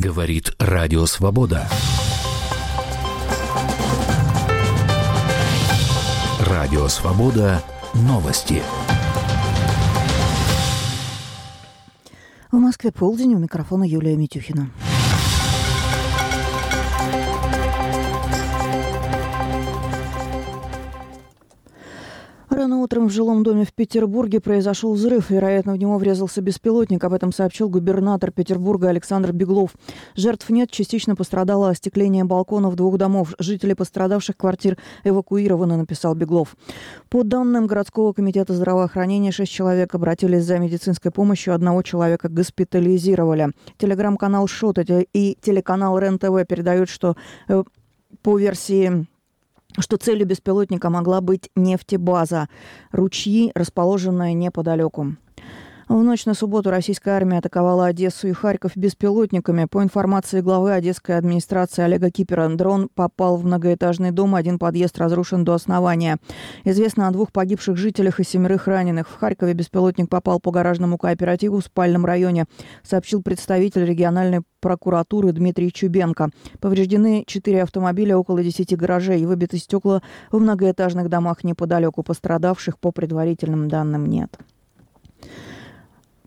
Говорит Радио Свобода. Радио Свобода. Новости. В Москве полдень. У микрофона Юлия Митюхина. Рано утром в жилом доме в Петербурге произошел взрыв. Вероятно, в него врезался беспилотник. Об этом сообщил губернатор Петербурга Александр Беглов. Жертв нет. Частично пострадало остекление балконов двух домов. Жители пострадавших квартир эвакуированы, написал Беглов. По данным городского комитета здравоохранения, шесть человек обратились за медицинской помощью. Одного человека госпитализировали. Телеграм-канал Шот и телеканал РЕН-ТВ передают, что э, по версии что целью беспилотника могла быть нефтебаза, ручьи, расположенная неподалеку. В ночь на субботу российская армия атаковала Одессу и Харьков беспилотниками. По информации главы Одесской администрации Олега Кипера, дрон попал в многоэтажный дом, один подъезд разрушен до основания. Известно о двух погибших жителях и семерых раненых. В Харькове беспилотник попал по гаражному кооперативу в спальном районе, сообщил представитель региональной прокуратуры Дмитрий Чубенко. Повреждены четыре автомобиля, около десяти гаражей выбиты стекла в многоэтажных домах неподалеку. Пострадавших по предварительным данным нет.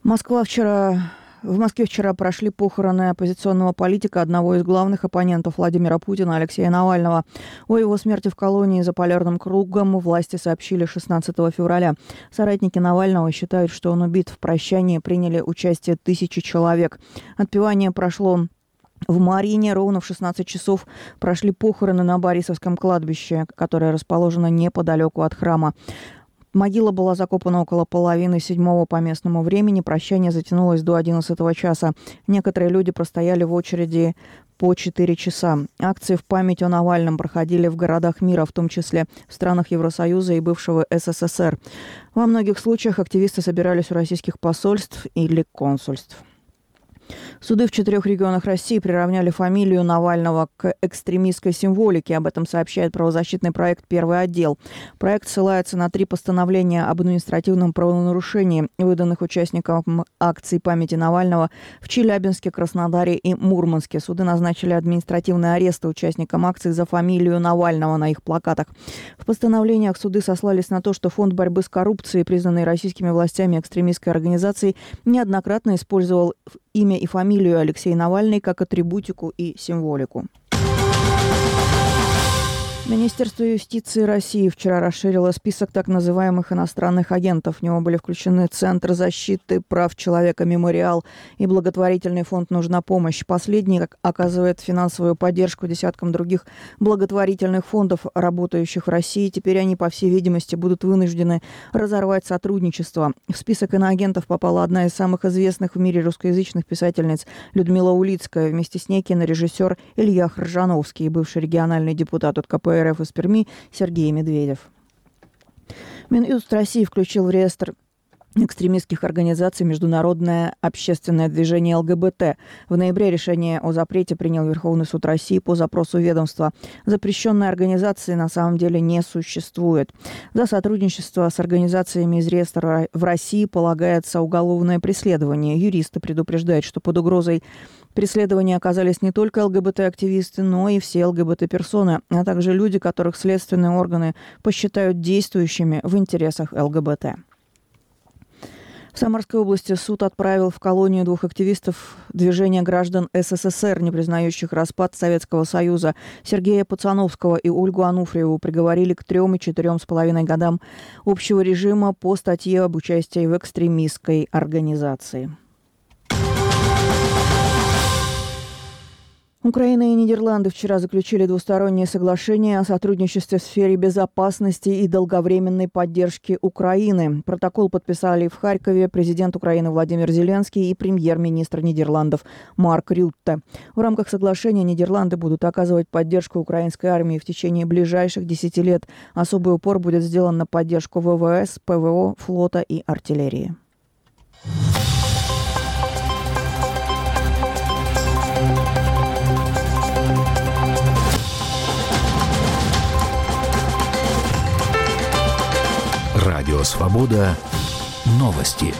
Москва вчера в Москве вчера прошли похороны оппозиционного политика, одного из главных оппонентов Владимира Путина, Алексея Навального. О его смерти в колонии за полярным кругом власти сообщили 16 февраля. Соратники Навального считают, что он убит. В прощании приняли участие тысячи человек. Отпевание прошло в Марине ровно в 16 часов прошли похороны на Борисовском кладбище, которое расположено неподалеку от храма. Могила была закопана около половины седьмого по местному времени. Прощание затянулось до 11 часа. Некоторые люди простояли в очереди по 4 часа. Акции в память о Навальном проходили в городах мира, в том числе в странах Евросоюза и бывшего СССР. Во многих случаях активисты собирались у российских посольств или консульств. Суды в четырех регионах России приравняли фамилию Навального к экстремистской символике. Об этом сообщает правозащитный проект «Первый отдел». Проект ссылается на три постановления об административном правонарушении, выданных участникам акции памяти Навального в Челябинске, Краснодаре и Мурманске. Суды назначили административные аресты участникам акции за фамилию Навального на их плакатах. В постановлениях суды сослались на то, что Фонд борьбы с коррупцией, признанный российскими властями экстремистской организацией, неоднократно использовал имя и фамилию Алексея Навальный как атрибутику и символику. Министерство юстиции России вчера расширило список так называемых иностранных агентов. В него были включены Центр защиты прав человека «Мемориал» и благотворительный фонд «Нужна помощь». Последний оказывает финансовую поддержку десяткам других благотворительных фондов, работающих в России. Теперь они, по всей видимости, будут вынуждены разорвать сотрудничество. В список иноагентов попала одна из самых известных в мире русскоязычных писательниц Людмила Улицкая. Вместе с ней кинорежиссер Илья Хржановский, бывший региональный депутат от КП РФ из Перми Сергей Медведев. Минюст России включил в реестр экстремистских организаций Международное общественное движение ЛГБТ. В ноябре решение о запрете принял Верховный суд России по запросу ведомства. Запрещенной организации на самом деле не существует. За сотрудничество с организациями из реестра в России полагается уголовное преследование. Юристы предупреждают, что под угрозой преследования оказались не только ЛГБТ-активисты, но и все ЛГБТ-персоны, а также люди, которых следственные органы посчитают действующими в интересах ЛГБТ. В Самарской области суд отправил в колонию двух активистов движения граждан СССР, не признающих распад Советского Союза. Сергея Пацановского и Ольгу Ануфриеву приговорили к трем и четырем с половиной годам общего режима по статье об участии в экстремистской организации. Украина и Нидерланды вчера заключили двустороннее соглашение о сотрудничестве в сфере безопасности и долговременной поддержки Украины. Протокол подписали в Харькове президент Украины Владимир Зеленский и премьер-министр Нидерландов Марк Рютте. В рамках соглашения Нидерланды будут оказывать поддержку украинской армии в течение ближайших 10 лет. Особый упор будет сделан на поддержку ВВС, ПВО, флота и артиллерии. «Свобода». Новости.